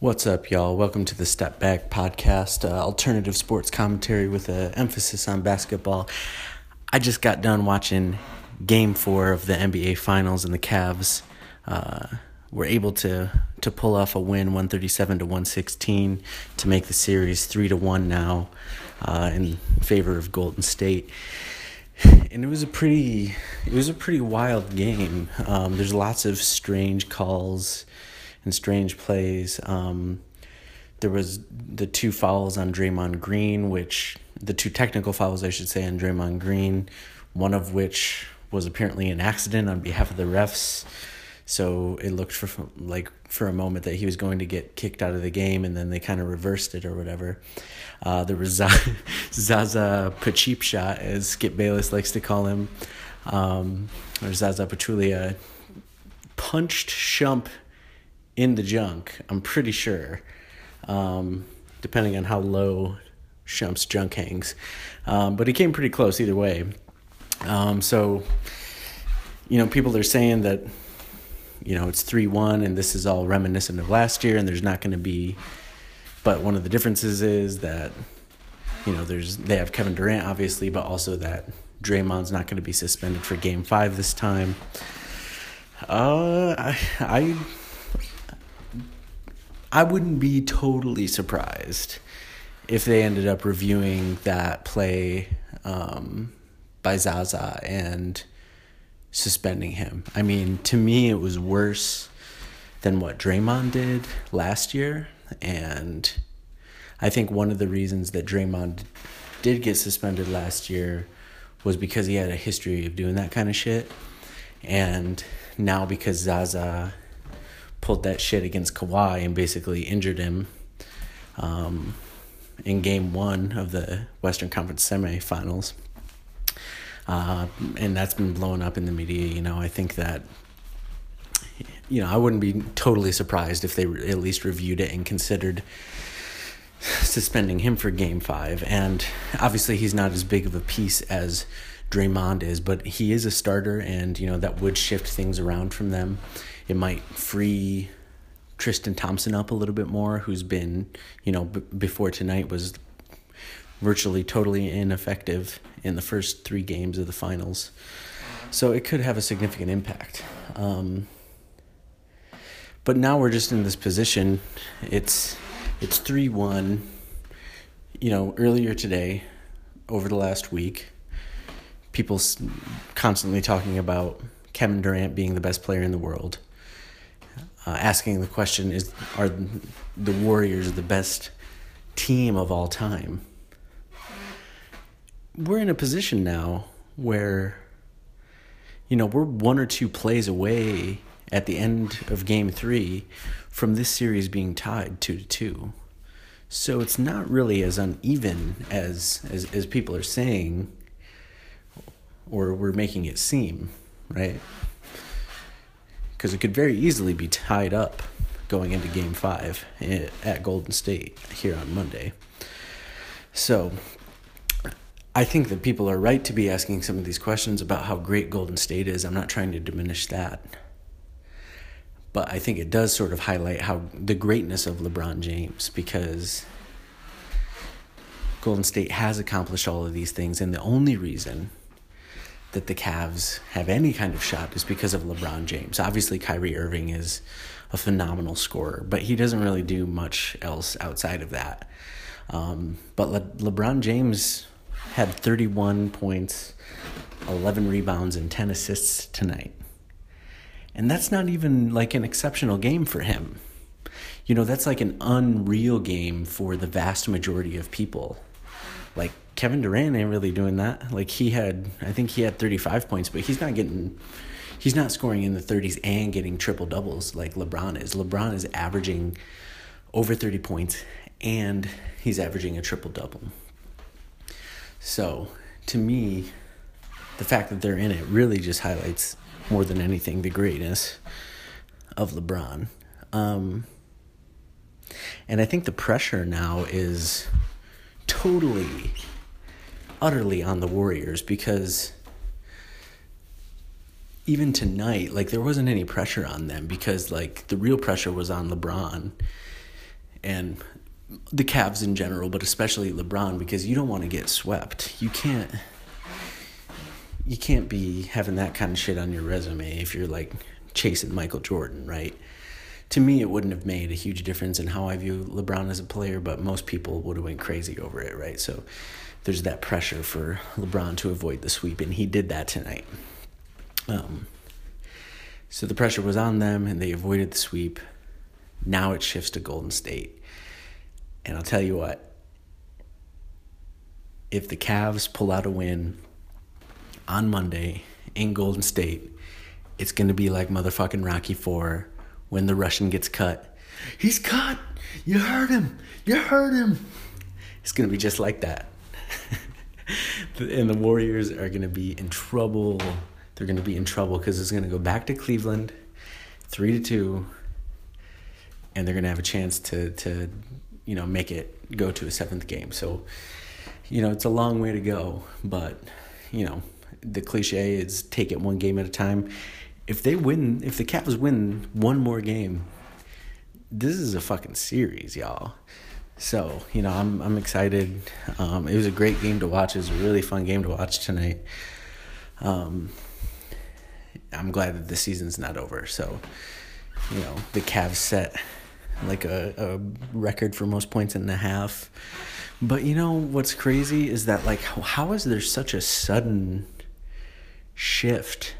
What's up, y'all? Welcome to the Step Back Podcast, uh, alternative sports commentary with an emphasis on basketball. I just got done watching Game Four of the NBA Finals, and the Cavs uh, were able to to pull off a win, one thirty seven to one sixteen, to make the series three to one now uh, in favor of Golden State. And it was a pretty, it was a pretty wild game. Um, there's lots of strange calls and strange plays. Um, there was the two fouls on Draymond Green, which the two technical fouls, I should say, on Draymond Green, one of which was apparently an accident on behalf of the refs. So it looked for like for a moment that he was going to get kicked out of the game, and then they kind of reversed it or whatever. Uh, there was Zaza Pacheep shot, as Skip Bayless likes to call him, um, or Zaza Pachulia, punched Shump in the junk. I'm pretty sure, um, depending on how low Shump's junk hangs. Um, but he came pretty close either way. Um, so, you know, people are saying that, you know, it's 3 1 and this is all reminiscent of last year and there's not going to be. But one of the differences is that, you know, there's they have Kevin Durant, obviously, but also that Draymond's not going to be suspended for game five this time. Uh, I, I I wouldn't be totally surprised if they ended up reviewing that play um, by Zaza and suspending him. I mean, to me, it was worse than what Draymond did last year. And I think one of the reasons that Draymond did get suspended last year was because he had a history of doing that kind of shit. And now because Zaza pulled that shit against Kawhi and basically injured him um, in game one of the Western Conference semifinals. Uh, and that's been blown up in the media. You know, I think that, you know, I wouldn't be totally surprised if they at least reviewed it and considered suspending him for game five. And obviously, he's not as big of a piece as Draymond is, but he is a starter, and, you know, that would shift things around from them. It might free Tristan Thompson up a little bit more, who's been, you know, b- before tonight was virtually totally ineffective in the first three games of the finals. So it could have a significant impact. Um, but now we're just in this position. It's it's three one. You know, earlier today, over the last week, people constantly talking about Kevin Durant being the best player in the world uh, asking the question is are the Warriors the best team of all time? We're in a position now where you know, we're one or two plays away at the end of game 3 from this series being tied 2 to 2. So it's not really as uneven as as as people are saying or we're making it seem, right? Because it could very easily be tied up going into game five eh, at Golden State here on Monday. So I think that people are right to be asking some of these questions about how great Golden State is. I'm not trying to diminish that. But I think it does sort of highlight how the greatness of LeBron James because Golden State has accomplished all of these things and the only reason that the Cavs have any kind of shot is because of LeBron James. Obviously, Kyrie Irving is a phenomenal scorer, but he doesn't really do much else outside of that. Um, but Le- LeBron James had 31 points, 11 rebounds, and 10 assists tonight. And that's not even like an exceptional game for him. You know, that's like an unreal game for the vast majority of people. Kevin Durant ain't really doing that. Like he had, I think he had 35 points, but he's not getting, he's not scoring in the 30s and getting triple doubles like LeBron is. LeBron is averaging over 30 points and he's averaging a triple double. So to me, the fact that they're in it really just highlights more than anything the greatness of LeBron. Um, and I think the pressure now is totally utterly on the Warriors because even tonight, like there wasn't any pressure on them because like the real pressure was on LeBron and the Cavs in general, but especially LeBron, because you don't want to get swept. You can't. You can't be having that kind of shit on your resume if you're like chasing Michael Jordan, right? To me, it wouldn't have made a huge difference in how I view LeBron as a player, but most people would have went crazy over it, right? So there's that pressure for LeBron to avoid the sweep, and he did that tonight. Um, so the pressure was on them, and they avoided the sweep. Now it shifts to Golden State. And I'll tell you what, if the Cavs pull out a win on Monday in Golden State, it's going to be like motherfucking Rocky 4 when the Russian gets cut. He's cut! You heard him! You heard him! It's going to be just like that. And the Warriors are going to be in trouble. They're going to be in trouble because it's going to go back to Cleveland, 3 to 2 and they're going to have a chance to to you know make it go to a seventh game. So you know it's a long way to go, but you know the cliche is take it one game at a time. If they win, if the Cavs win one more game, this is a fucking series, y'all. So you know I'm I'm excited. Um, it was a great game to watch. It was a really fun game to watch tonight. Um, I'm glad that the season's not over. So you know the Cavs set like a, a record for most points in a half. But you know what's crazy is that like how is there such a sudden shift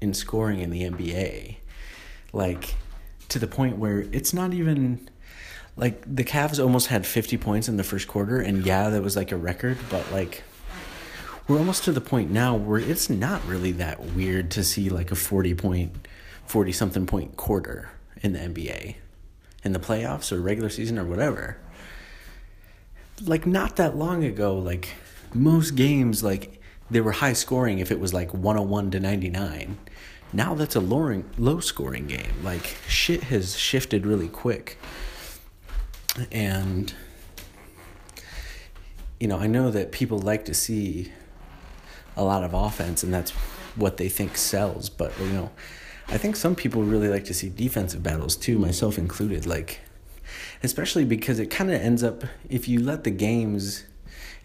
in scoring in the NBA? Like to the point where it's not even like the Cavs almost had 50 points in the first quarter and yeah, that was like a record, but like we're almost to the point now where it's not really that weird to see like a 40 point 40 something point quarter in the NBA in the playoffs or regular season or whatever. Like not that long ago, like most games, like they were high scoring if it was like 101 to 99. Now that's a low, low scoring game. Like shit has shifted really quick. And you know, I know that people like to see a lot of offense and that's what they think sells, but you know, I think some people really like to see defensive battles too, myself included. Like, especially because it kind of ends up if you let the games,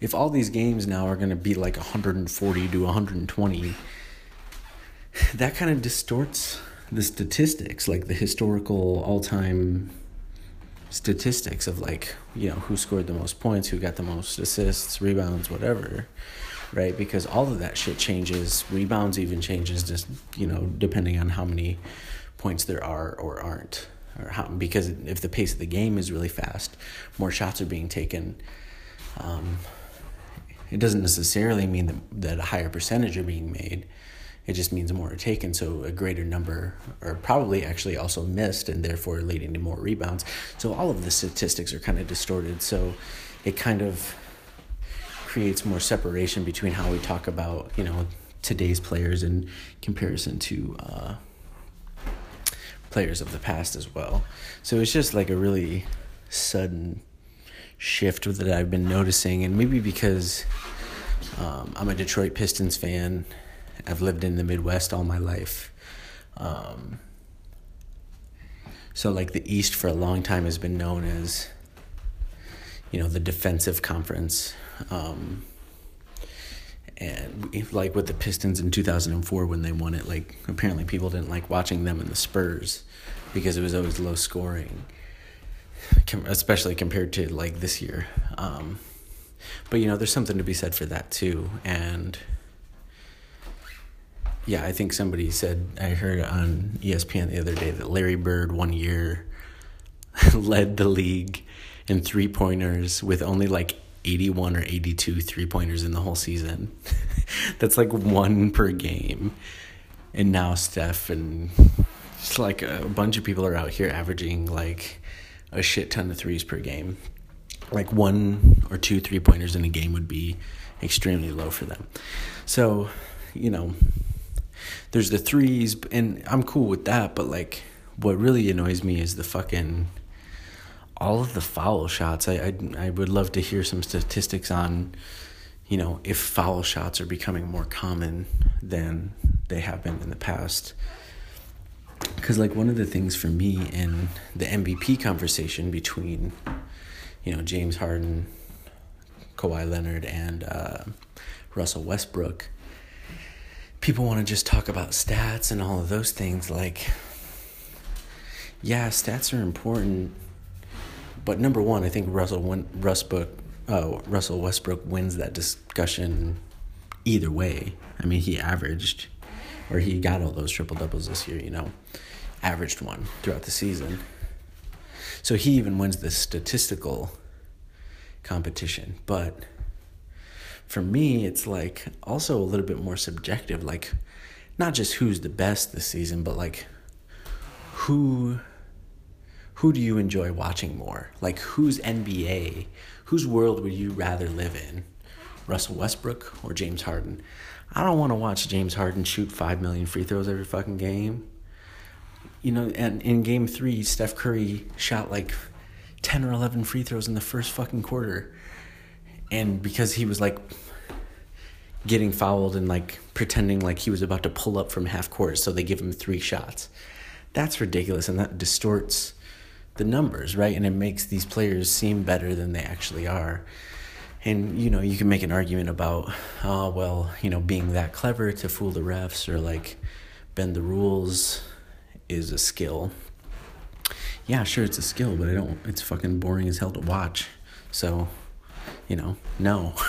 if all these games now are going to be like 140 to 120, that kind of distorts the statistics, like the historical all time statistics of like, you know, who scored the most points, who got the most assists, rebounds, whatever right? Because all of that shit changes. Rebounds even changes just, you know, depending on how many points there are or aren't. Or how, because if the pace of the game is really fast, more shots are being taken. Um, it doesn't necessarily mean that, that a higher percentage are being made. It just means more are taken, so a greater number are probably actually also missed, and therefore leading to more rebounds. So all of the statistics are kind of distorted. So it kind of creates more separation between how we talk about you know today's players in comparison to uh, players of the past as well. So it's just like a really sudden shift that I've been noticing, and maybe because um, I'm a Detroit Pistons fan, I've lived in the Midwest all my life. Um, so like the East for a long time has been known as you know the defensive conference um, and like with the Pistons in 2004 when they won it, like apparently people didn't like watching them in the Spurs because it was always low scoring, especially compared to like this year. Um, but you know, there's something to be said for that too. And yeah, I think somebody said, I heard on ESPN the other day that Larry Bird one year led the league in three pointers with only like 81 or 82 three pointers in the whole season. That's like one per game. And now Steph and just like a bunch of people are out here averaging like a shit ton of threes per game. Like one or two three pointers in a game would be extremely low for them. So, you know, there's the threes, and I'm cool with that, but like what really annoys me is the fucking all of the foul shots. I, I I would love to hear some statistics on, you know, if foul shots are becoming more common than they have been in the past. Because like one of the things for me in the MVP conversation between you know, James Harden, Kawhi Leonard, and uh, Russell Westbrook, people want to just talk about stats and all of those things. Like, yeah, stats are important, but number one, I think Russell Westbrook, uh, Russell Westbrook wins that discussion either way. I mean, he averaged, or he got all those triple doubles this year. You know, averaged one throughout the season. So he even wins the statistical competition. But for me, it's like also a little bit more subjective. Like, not just who's the best this season, but like who who do you enjoy watching more? Like whose NBA, whose world would you rather live in? Russell Westbrook or James Harden? I don't want to watch James Harden shoot 5 million free throws every fucking game you know, and in game three, Steph Curry shot like 10 or 11 free throws in the first fucking quarter. And because he was like getting fouled and like pretending like he was about to pull up from half court, so they give him three shots. That's ridiculous and that distorts the numbers, right? And it makes these players seem better than they actually are. And you know, you can make an argument about, oh well, you know, being that clever to fool the refs or like bend the rules is a skill. Yeah, sure, it's a skill, but I don't. It's fucking boring as hell to watch. So, you know, no.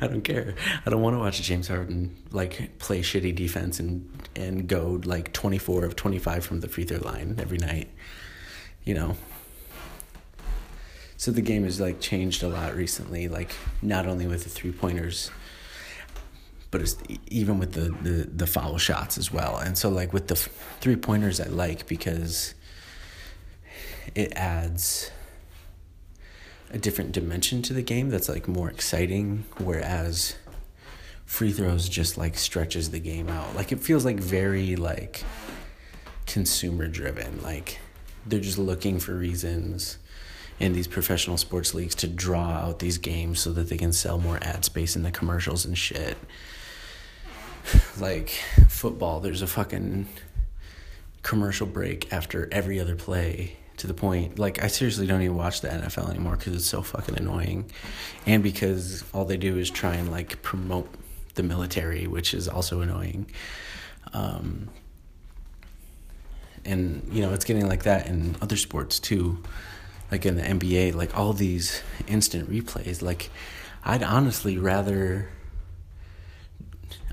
I don't care. I don't want to watch James Harden like play shitty defense and and go like 24 of 25 from the free throw line every night. You know. So the game has like changed a lot recently like not only with the three-pointers but it's even with the, the, the foul shots as well. And so like with the three pointers I like because it adds a different dimension to the game that's like more exciting whereas free throws just like stretches the game out. Like it feels like very like consumer driven. Like they're just looking for reasons in these professional sports leagues to draw out these games so that they can sell more ad space in the commercials and shit like football, there's a fucking commercial break after every other play to the point like I seriously don't even watch the NFL anymore because it's so fucking annoying, and because all they do is try and like promote the military, which is also annoying. Um, and you know it's getting like that in other sports too, like in the NBA, like all these instant replays. Like I'd honestly rather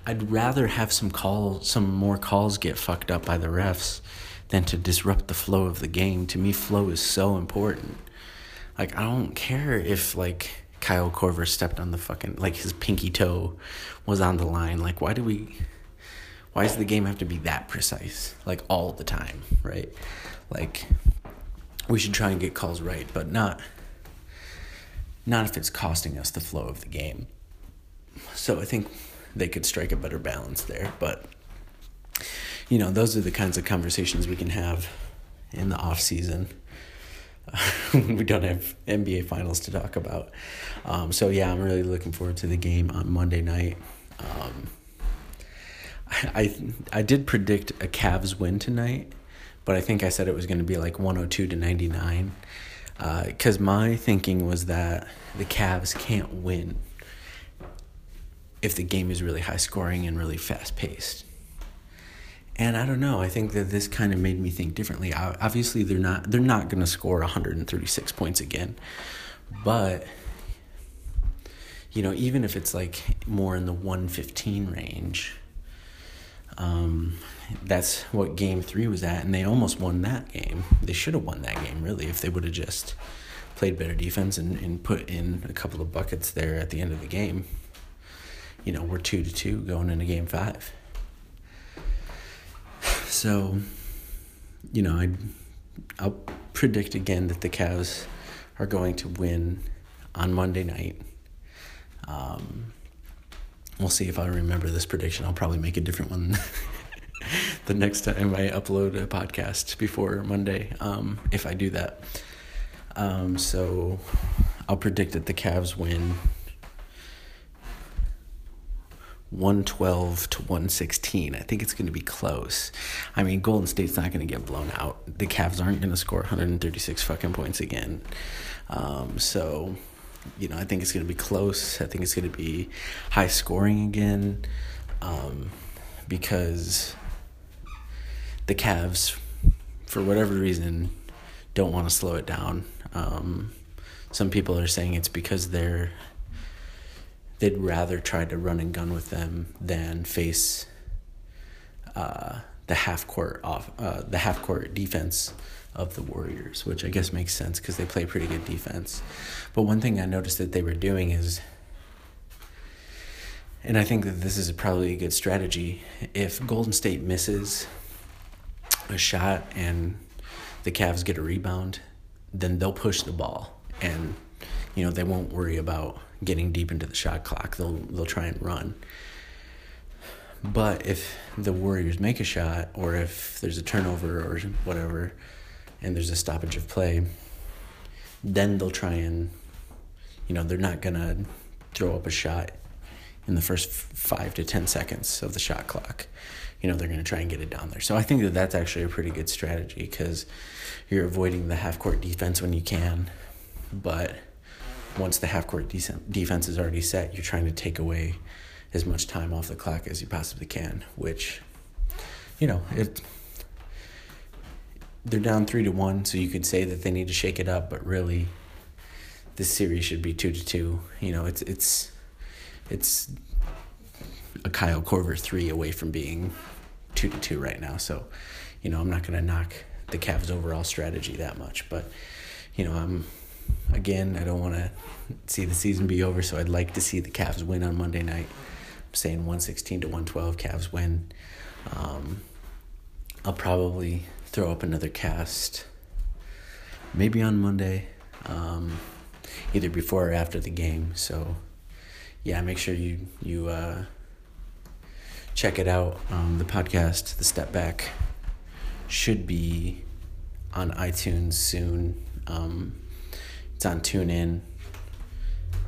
I'd rather have some call, some more calls get fucked up by the refs than to disrupt the flow of the game. To me, flow is so important. Like I don't care if like Kyle Korver stepped on the fucking like his pinky toe was on the line. Like why do we? Why does the game have to be that precise? Like all the time, right? Like we should try and get calls right, but not not if it's costing us the flow of the game. So I think they could strike a better balance there. But you know, those are the kinds of conversations we can have in the off season when we don't have NBA finals to talk about. Um, so yeah, I'm really looking forward to the game on Monday night. Um, I I did predict a Cavs win tonight, but I think I said it was going to be like 102 to 99. Because uh, my thinking was that the Cavs can't win if the game is really high scoring and really fast paced. And I don't know. I think that this kind of made me think differently. Obviously, they're not they're not going to score 136 points again, but you know, even if it's like more in the 115 range, um, that's what game three was at, and they almost won that game. They should have won that game really if they would have just played better defense and, and put in a couple of buckets there at the end of the game you know, we're two to two going into game five. So, you know, I, I'll predict again that the Cavs are going to win on Monday night. Um, we'll see if I remember this prediction. I'll probably make a different one the next time I upload a podcast before Monday, um, if I do that. Um, so I'll predict that the Cavs win 112 to 116. I think it's going to be close. I mean, Golden State's not going to get blown out. The Cavs aren't going to score 136 fucking points again. Um, so, you know, I think it's going to be close. I think it's going to be high scoring again um, because the Cavs, for whatever reason, don't want to slow it down. Um, some people are saying it's because they're they'd rather try to run and gun with them than face uh, the half court off uh, the half court defense of the Warriors, which I guess makes sense because they play pretty good defense. But one thing I noticed that they were doing is, and I think that this is probably a good strategy. If Golden State misses a shot and the Cavs get a rebound, then they'll push the ball and you know they won't worry about getting deep into the shot clock. They'll they'll try and run. But if the Warriors make a shot, or if there's a turnover or whatever, and there's a stoppage of play, then they'll try and, you know, they're not gonna throw up a shot in the first five to ten seconds of the shot clock. You know, they're gonna try and get it down there. So I think that that's actually a pretty good strategy because you're avoiding the half court defense when you can, but once the half court defense is already set, you're trying to take away as much time off the clock as you possibly can, which, you know, it, they're down three to one, so you could say that they need to shake it up, but really, this series should be two to two. You know, it's it's it's a Kyle Korver three away from being two to two right now. So, you know, I'm not gonna knock the Cavs' overall strategy that much, but you know, I'm again, I don't want to see the season be over, so I'd like to see the Cavs win on Monday night. I'm saying 116 to 112 Cavs win. Um, I'll probably throw up another cast maybe on Monday, um, either before or after the game. So, yeah, make sure you you uh, check it out. Um, the podcast, the Step Back, should be on iTunes soon. Um, it's on TuneIn.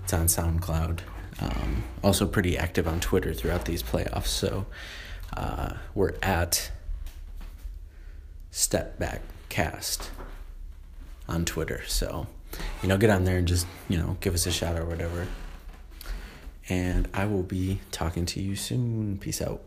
It's on SoundCloud. Um, also pretty active on Twitter throughout these playoffs. So uh, we're at Step Back Cast on Twitter. So, you know, get on there and just, you know, give us a shout or whatever. And I will be talking to you soon. Peace out.